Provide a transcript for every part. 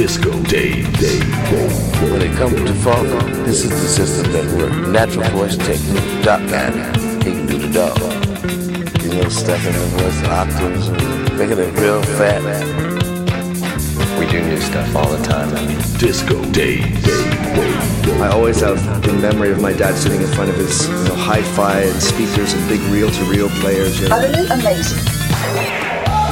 Disco Day, Day, Day. When it comes to funk, this is the system that works. Natural voice technique. Doc Andy, he can do the dog. You know, stepping the voice octaves, making it real fat. We do new stuff all the time. Disco Day, Day, Day, Day. I always have the memory of my dad sitting in front of his you know, hi-fi and speakers and big reel-to-reel players. You know. Utterly amazing.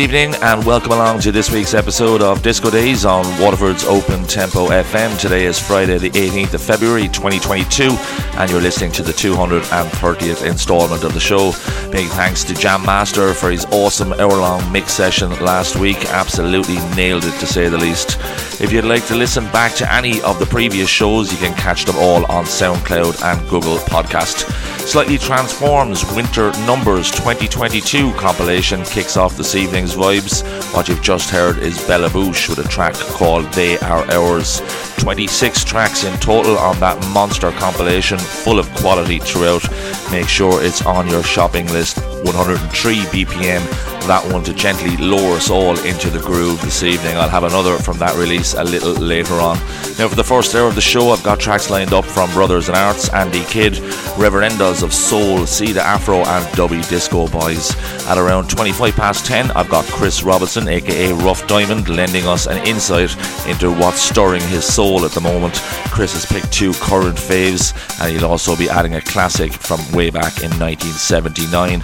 Evening, and welcome along to this week's episode of Disco Days on Waterford's Open Tempo FM. Today is Friday, the 18th of February 2022, and you're listening to the 230th installment of the show. Big thanks to Jam Master for his awesome hour long mix session last week. Absolutely nailed it to say the least. If you'd like to listen back to any of the previous shows, you can catch them all on SoundCloud and Google Podcast. Slightly Transforms Winter Numbers 2022 compilation kicks off this evening's vibes. What you've just heard is Bella Bouche with a track called They Are Ours. 26 tracks in total on that monster compilation, full of quality throughout. Make sure it's on your shopping list. 103 BPM, that one to gently lower us all into the groove this evening. I'll have another from that release a little later on. Now, for the first hour of the show, I've got tracks lined up from Brothers in Arts, Andy Kidd, Reverendas of Soul, the Afro, and Dubby Disco Boys. At around 25 past 10, I've got Chris Robinson, aka Rough Diamond, lending us an insight into what's stirring his soul at the moment. Chris has picked two current faves, and he'll also be adding a classic from way back in 1979.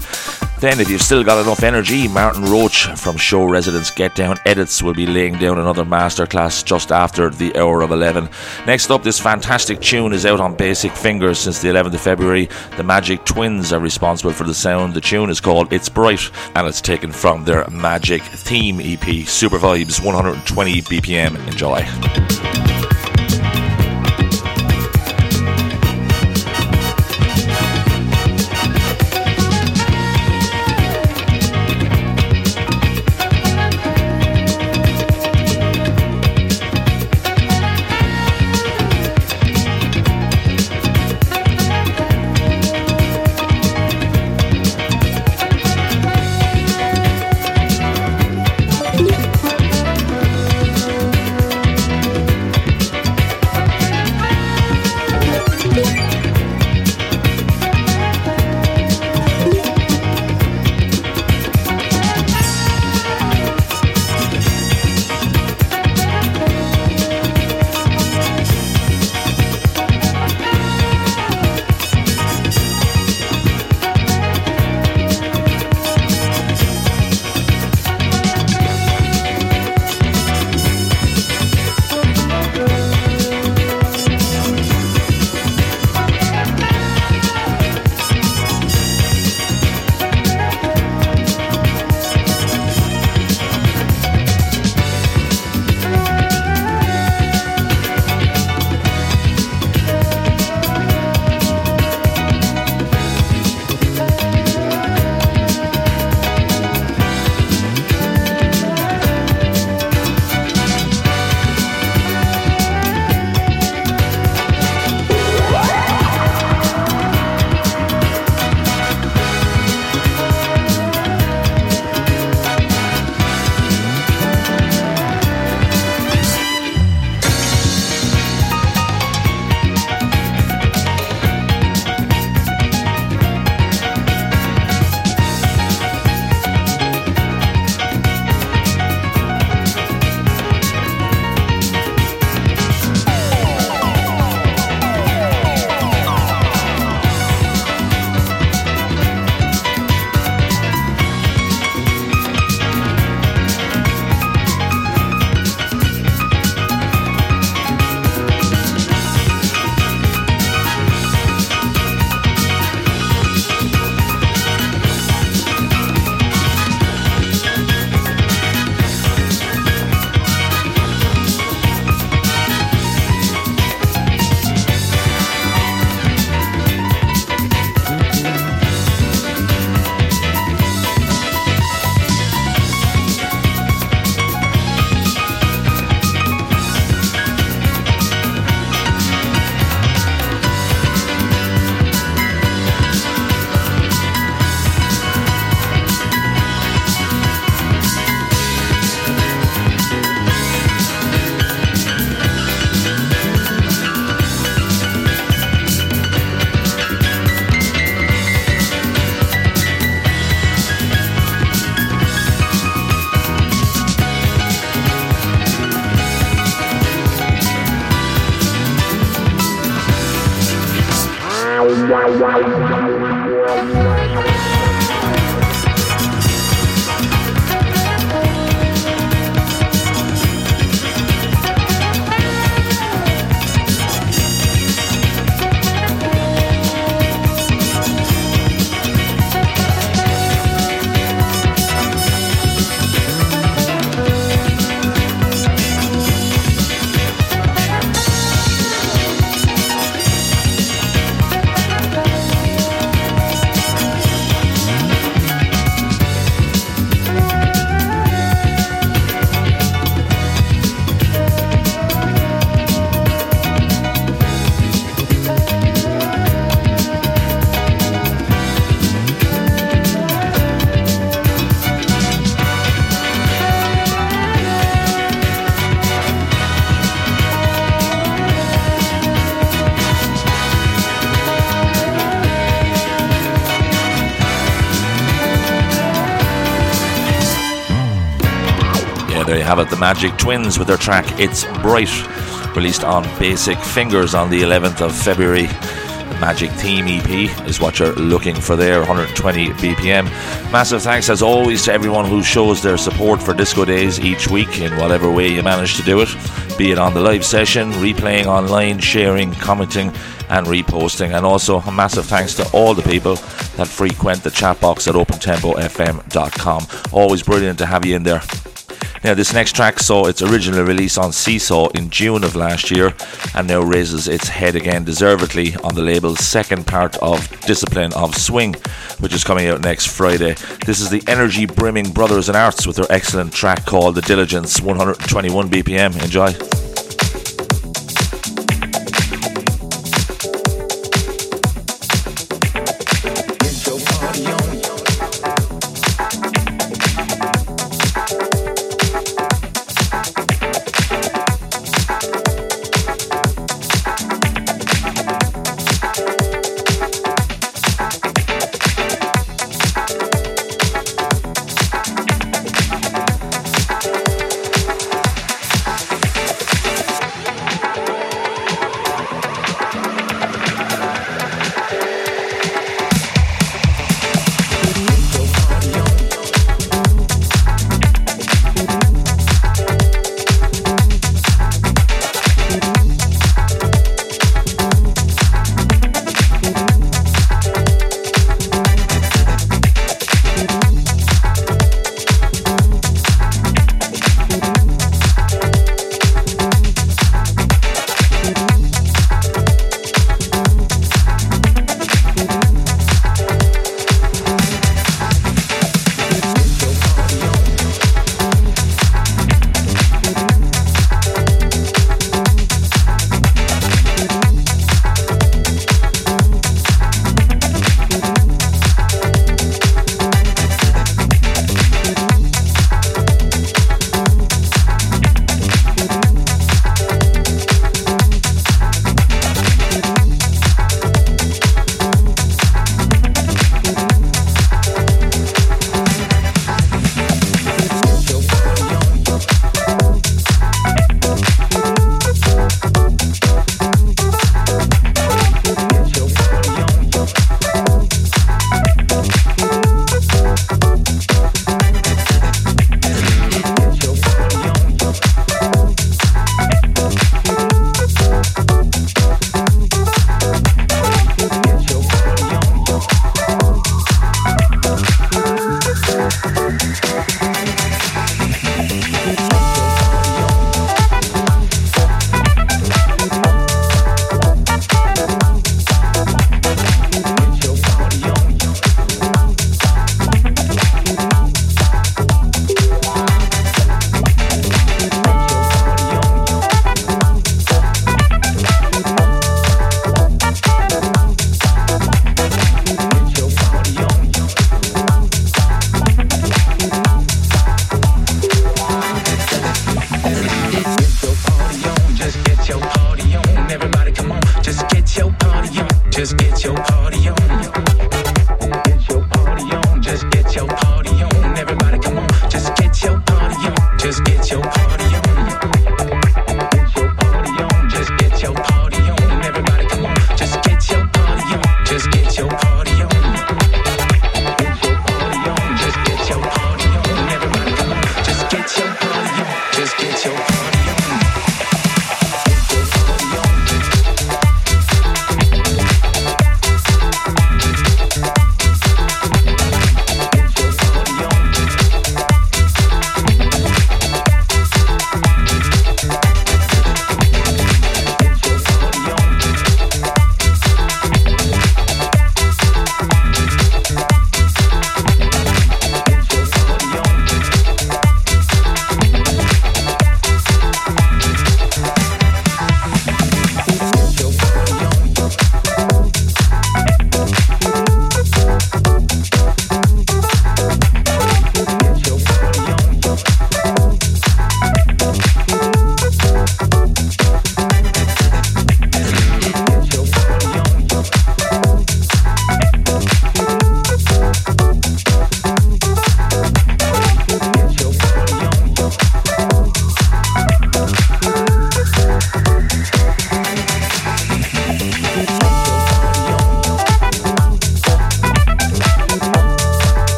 Then, if you've still got enough energy, Martin Roach from show residents Get Down Edits will be laying down another masterclass just after the hour of 11. Next up, this fantastic tune is out on Basic Fingers since the 11th of February. The Magic Twins are responsible for the sound. The tune is called It's Bright and it's taken from their Magic Theme EP, Super Vibes 120 BPM. Enjoy. There you have it, the Magic Twins with their track It's Bright, released on Basic Fingers on the 11th of February. The Magic Theme EP is what you're looking for there, 120 BPM. Massive thanks as always to everyone who shows their support for Disco Days each week in whatever way you manage to do it, be it on the live session, replaying online, sharing, commenting, and reposting. And also a massive thanks to all the people that frequent the chat box at opentempofm.com. Always brilliant to have you in there. Now, this next track saw its original release on Seesaw in June of last year and now raises its head again deservedly on the label's second part of Discipline of Swing, which is coming out next Friday. This is the energy brimming Brothers in Arts with their excellent track called The Diligence, 121 BPM. Enjoy.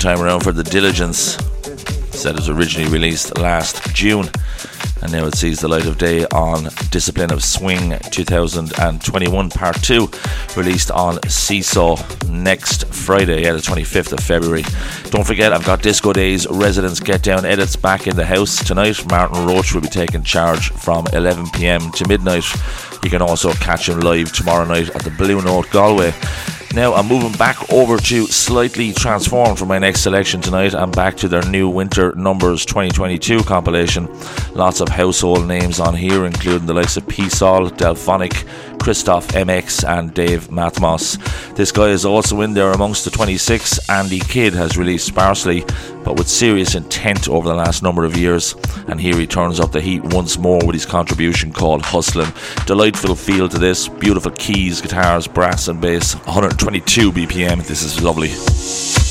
Second time around for The Diligence. Said it was originally released last June and now it sees the light of day on Discipline of Swing 2021 Part 2, released on Seesaw next Friday, yeah, the 25th of February. Don't forget, I've got Disco Days Residents Get Down edits back in the house tonight. Martin Roach will be taking charge from 11 pm to midnight. You can also catch him live tomorrow night at the Blue Note Galway. Now I'm moving back over to slightly transformed for my next selection tonight. I'm back to their new Winter Numbers 2022 compilation. Lots of household names on here, including the likes of Peasall, Delphonic, Christoph MX, and Dave Matmos. This guy is also in there amongst the 26. Andy Kidd has released sparsely, but with serious intent over the last number of years. And here he turns up the heat once more with his contribution called Hustlin'. Delightful feel to this, beautiful keys, guitars, brass, and bass. 122 BPM. This is lovely.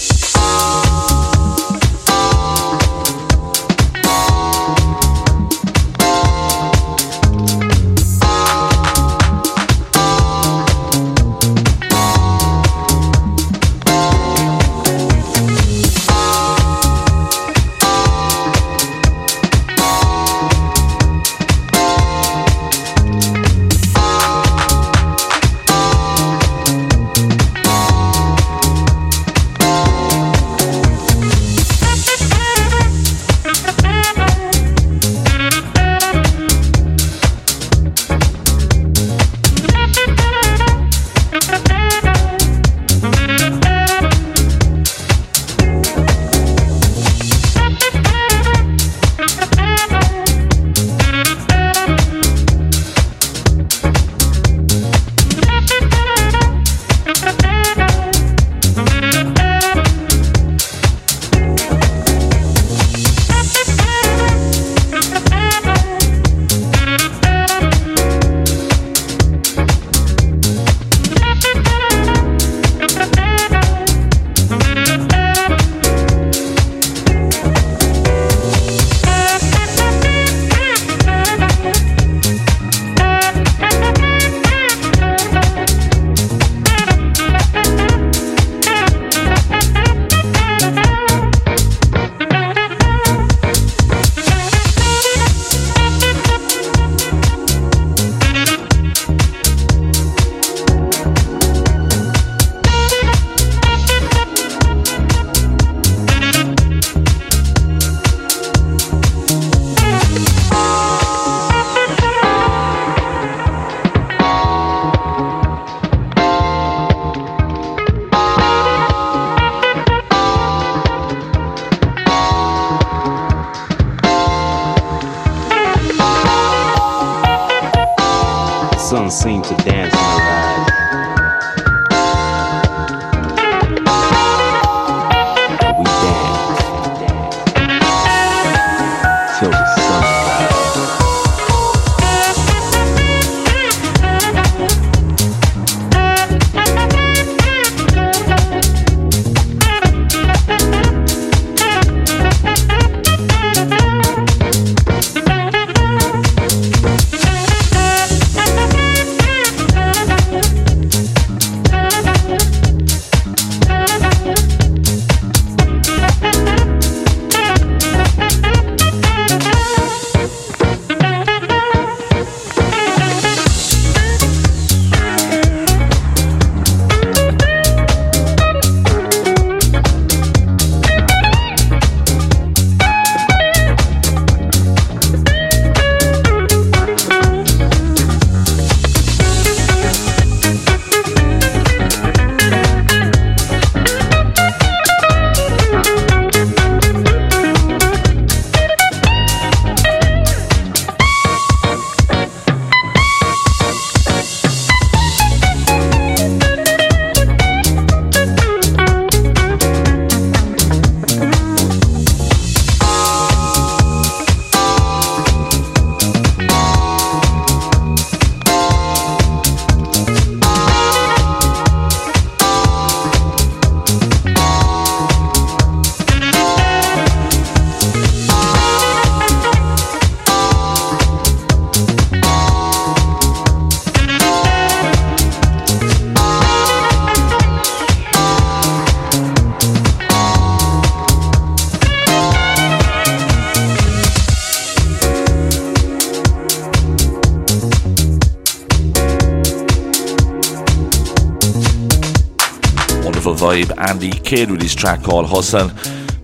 Vibe. Andy Kidd with his track called Hustlin',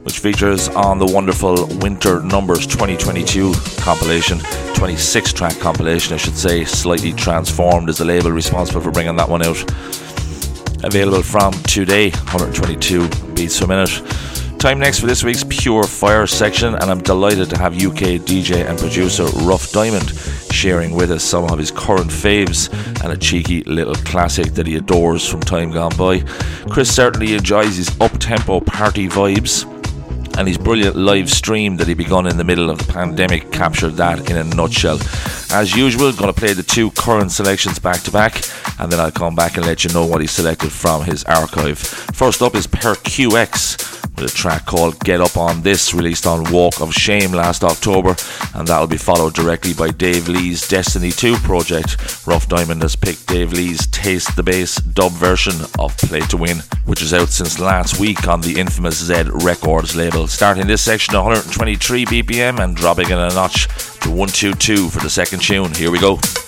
which features on the wonderful Winter Numbers 2022 compilation, 26 track compilation, I should say, slightly transformed as the label responsible for bringing that one out. Available from today, 122 beats per minute. Time next for this week's Pure Fire section, and I'm delighted to have UK DJ and producer Rough Diamond sharing with us some of his current faves and a cheeky little classic that he adores from time gone by. Chris certainly enjoys his up tempo party vibes and his brilliant live stream that he begun in the middle of the pandemic captured that in a nutshell. As usual, going to play the two current selections back to back, and then I'll come back and let you know what he selected from his archive. First up is Per QX with a track called Get Up On This, released on Walk of Shame last October, and that'll be followed directly by Dave Lee's Destiny 2 project. Rough Diamond has picked Dave Lee's Taste the Bass dub version of Play to Win, which is out since last week on the infamous Z Records label. Starting this section 123 BPM and dropping in a notch to 122 for the second tune. Here we go.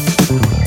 It's time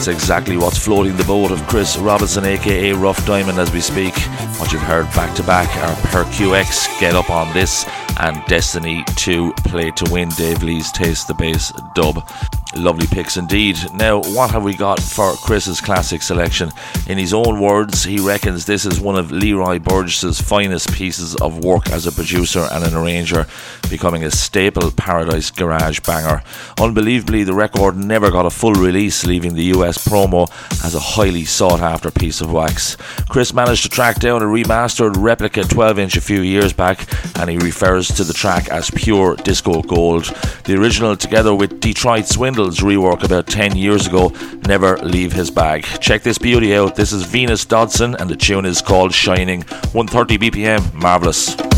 that's exactly what's floating the boat of Chris Robinson, aka Rough Diamond, as we speak. What you've heard back to back are Per QX, Get Up on This, and Destiny 2, Play to Win, Dave Lee's Taste the Bass dub. Lovely picks indeed. Now, what have we got for Chris's classic selection? In his own words, he reckons this is one of Leroy Burgess's finest pieces of work as a producer and an arranger, becoming a staple Paradise Garage banger. Unbelievably, the record never got a full release, leaving the US promo as a highly sought after piece of wax. Chris managed to track down a remastered replica 12 inch a few years back, and he refers to the track as pure disco gold. The original, together with Detroit Swindle's rework about 10 years ago, Never Leave His Bag. Check this beauty out. This is Venus Dodson, and the tune is called Shining. 130 BPM. Marvelous.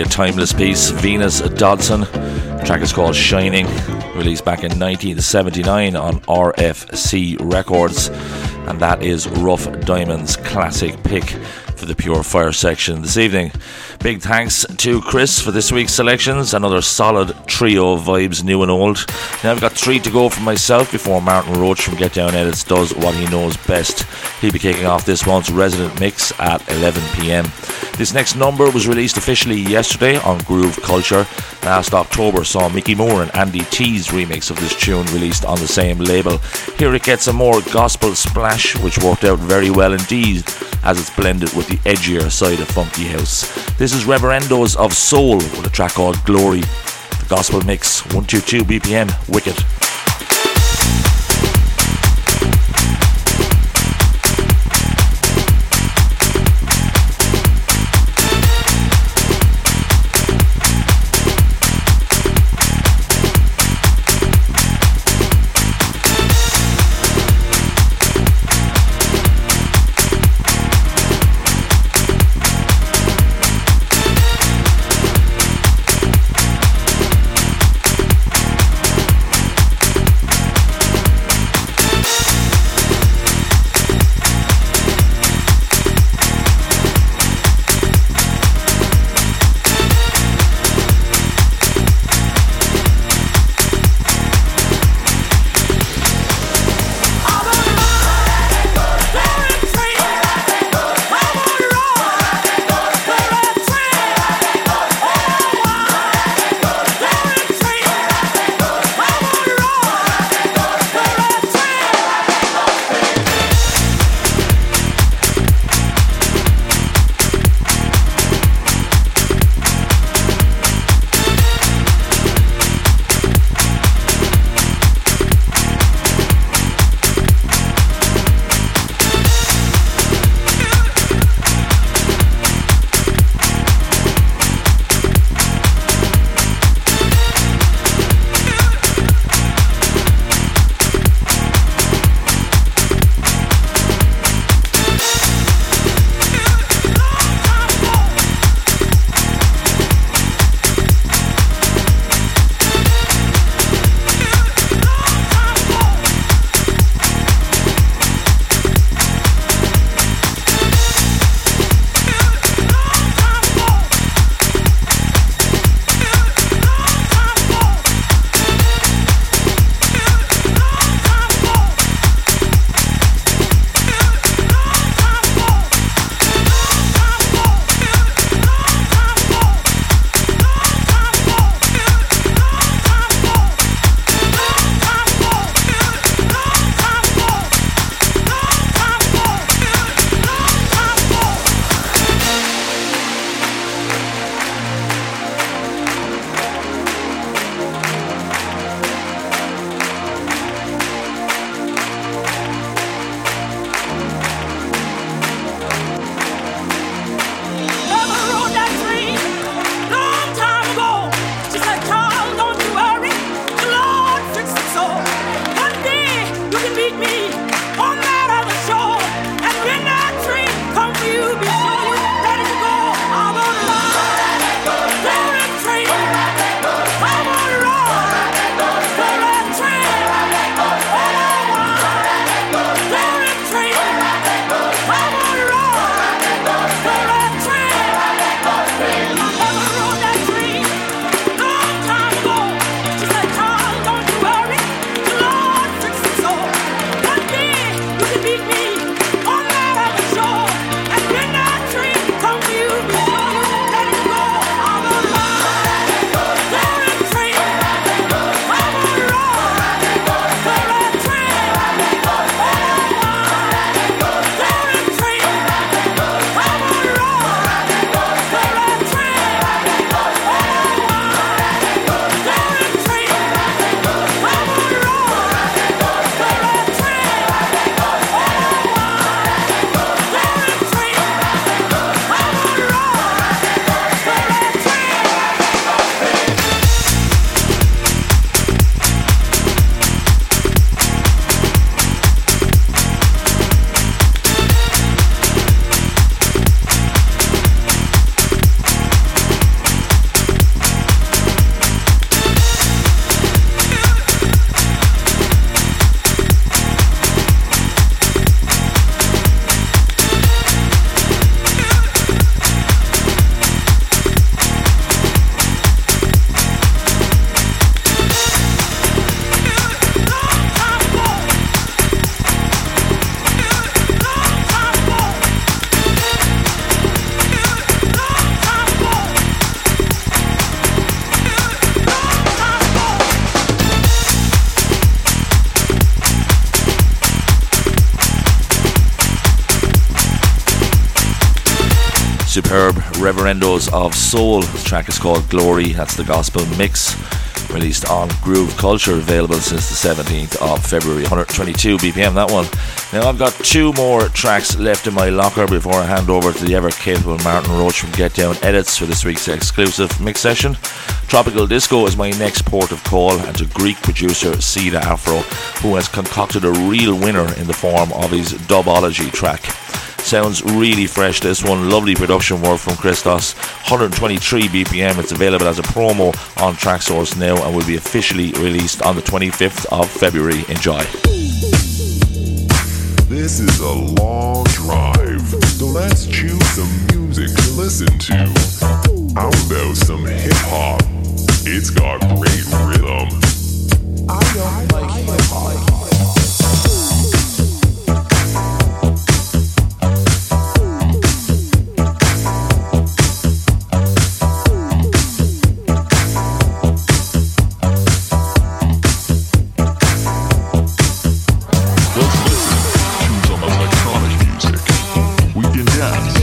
A timeless piece. Venus Dodson. Track is called Shining, released back in 1979 on RFC Records. And that is Rough Diamond's classic pick for the Pure Fire section this evening. Big thanks to Chris for this week's selections. Another solid trio of vibes, new and old. Now I've got three to go for myself before Martin Roach from Get Down Edits does what he knows best. He'll be kicking off this month's resident mix at 11 pm. This next number was released officially yesterday on Groove Culture. Last October saw Mickey Moore and Andy T's remix of this tune released on the same label. Here it gets a more gospel splash, which worked out very well indeed as it's blended with the edgier side of funky house. This is Reverendos of Soul with a track called Glory. The gospel mix 122 BPM, wicked. Of Soul. The track is called Glory. That's the gospel mix released on Groove Culture, available since the 17th of February. 122 BPM, that one. Now, I've got two more tracks left in my locker before I hand over to the ever capable Martin Roach from Get Down Edits for this week's exclusive mix session. Tropical Disco is my next port of call, and to Greek producer Cedar Afro, who has concocted a real winner in the form of his Dubology track. Sounds really fresh. This one, lovely production work from Christos. 123 BPM. It's available as a promo on Traxsource now and will be officially released on the 25th of February. Enjoy. This is a long drive, so let's choose some music to listen to. How about some hip hop? It's got great rhythm. I don't like hip hop. While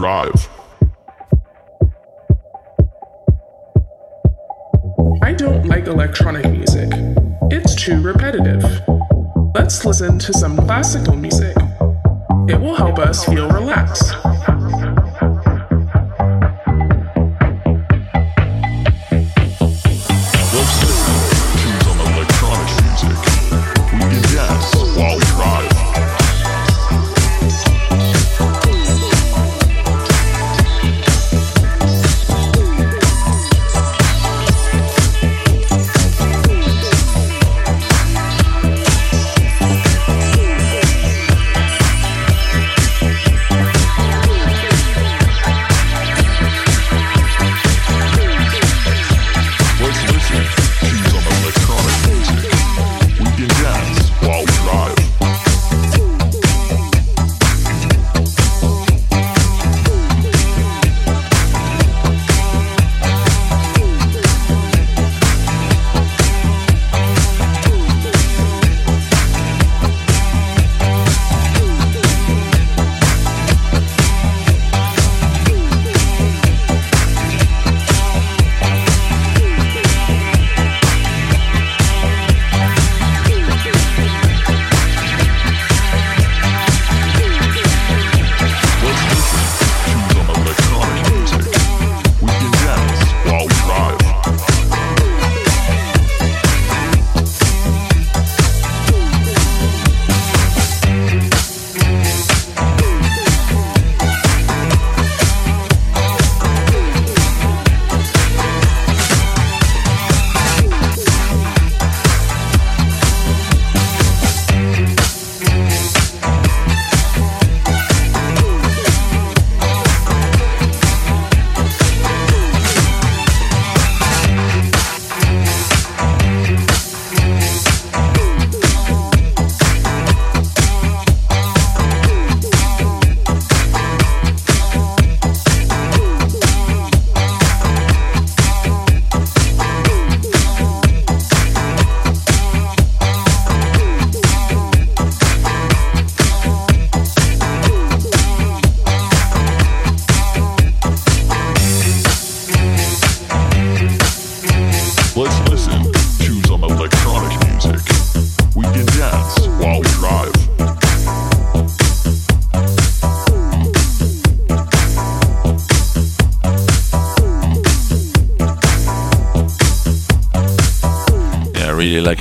drive.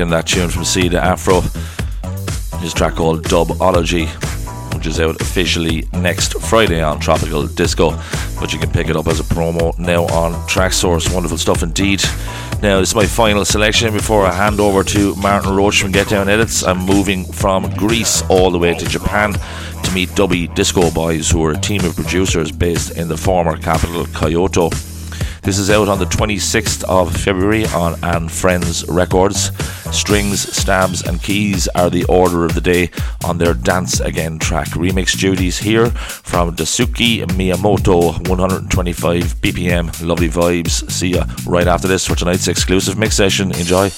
Liking that tune from C to Afro. His track called Dubology, which is out officially next Friday on Tropical Disco. But you can pick it up as a promo now on Traxsource. Wonderful stuff indeed. Now, this is my final selection before I hand over to Martin Roach from Get Down Edits. I'm moving from Greece all the way to Japan to meet Dubby Disco Boys, who are a team of producers based in the former capital, Kyoto. This is out on the 26th of February on And Friends Records. Strings, stabs, and keys are the order of the day on their Dance Again track. Remix duties here from Daisuke Miyamoto, 125 BPM. Lovely vibes. See ya right after this for tonight's exclusive mix session. Enjoy.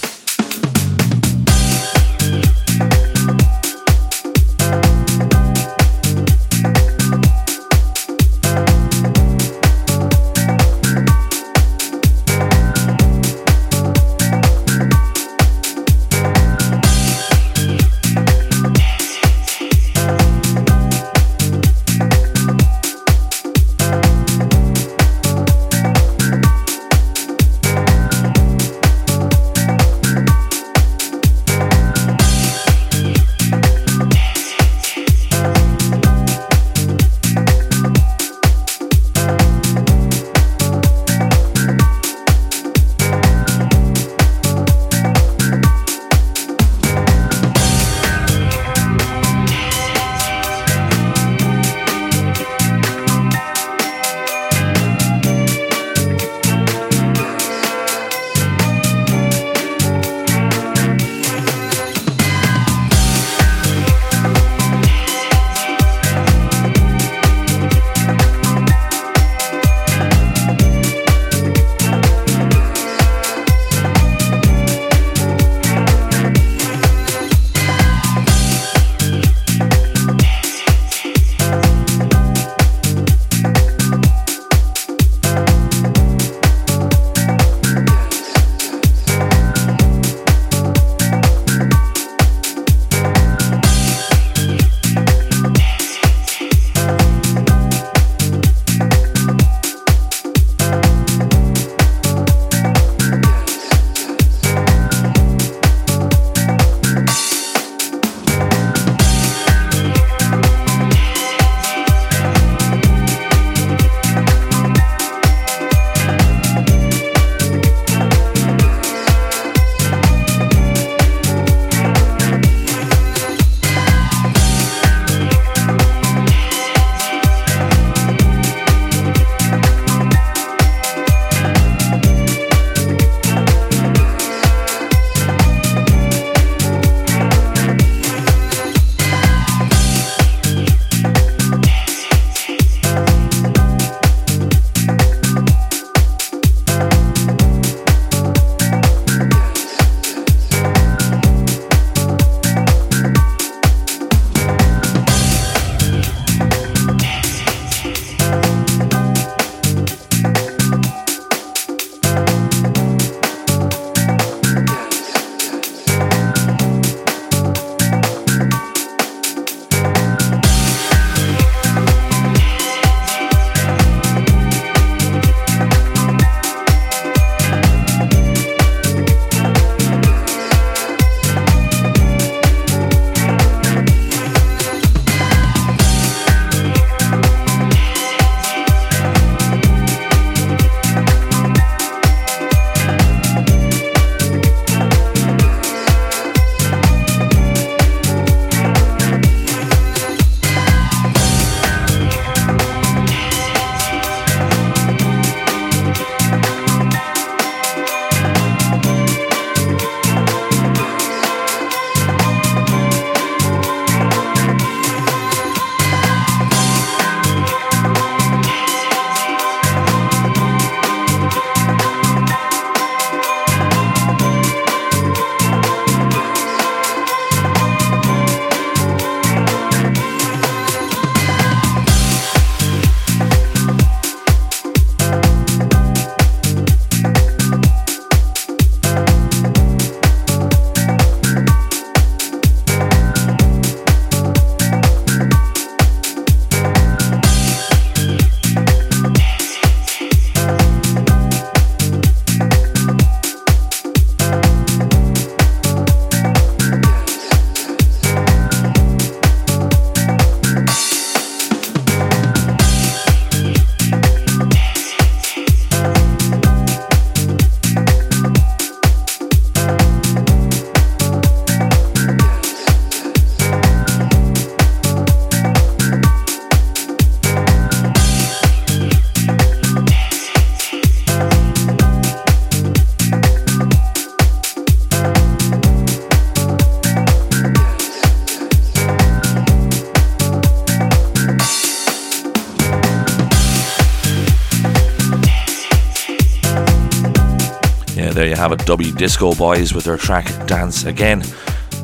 Have it, Dubby Disco Boys with their track Dance Again,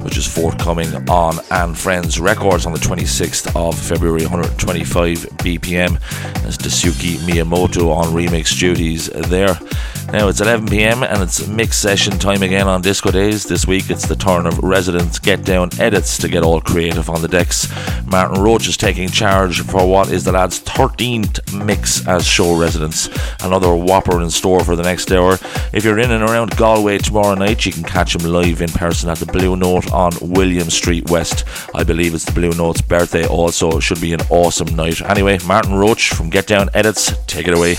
which is forthcoming on And Friends Records on the 26th of February, 125 BPM. That's Daisuke Miyamoto on remix duties there. Now it's 11 pm and it's mix session time again on Disco Days. This week it's the turn of residents Get Down edits to get all creative on the decks. Martin Roach is taking charge for what is the lads' 13th mix as show residents. Another whopper in store for the next hour. If you're in and around Galway tomorrow night, you can catch him live in person at the Blue Note on William Street West. I believe it's the Blue Note's birthday also. It Should be an awesome night. Anyway, Martin Roach from Get Down Edits, take it away.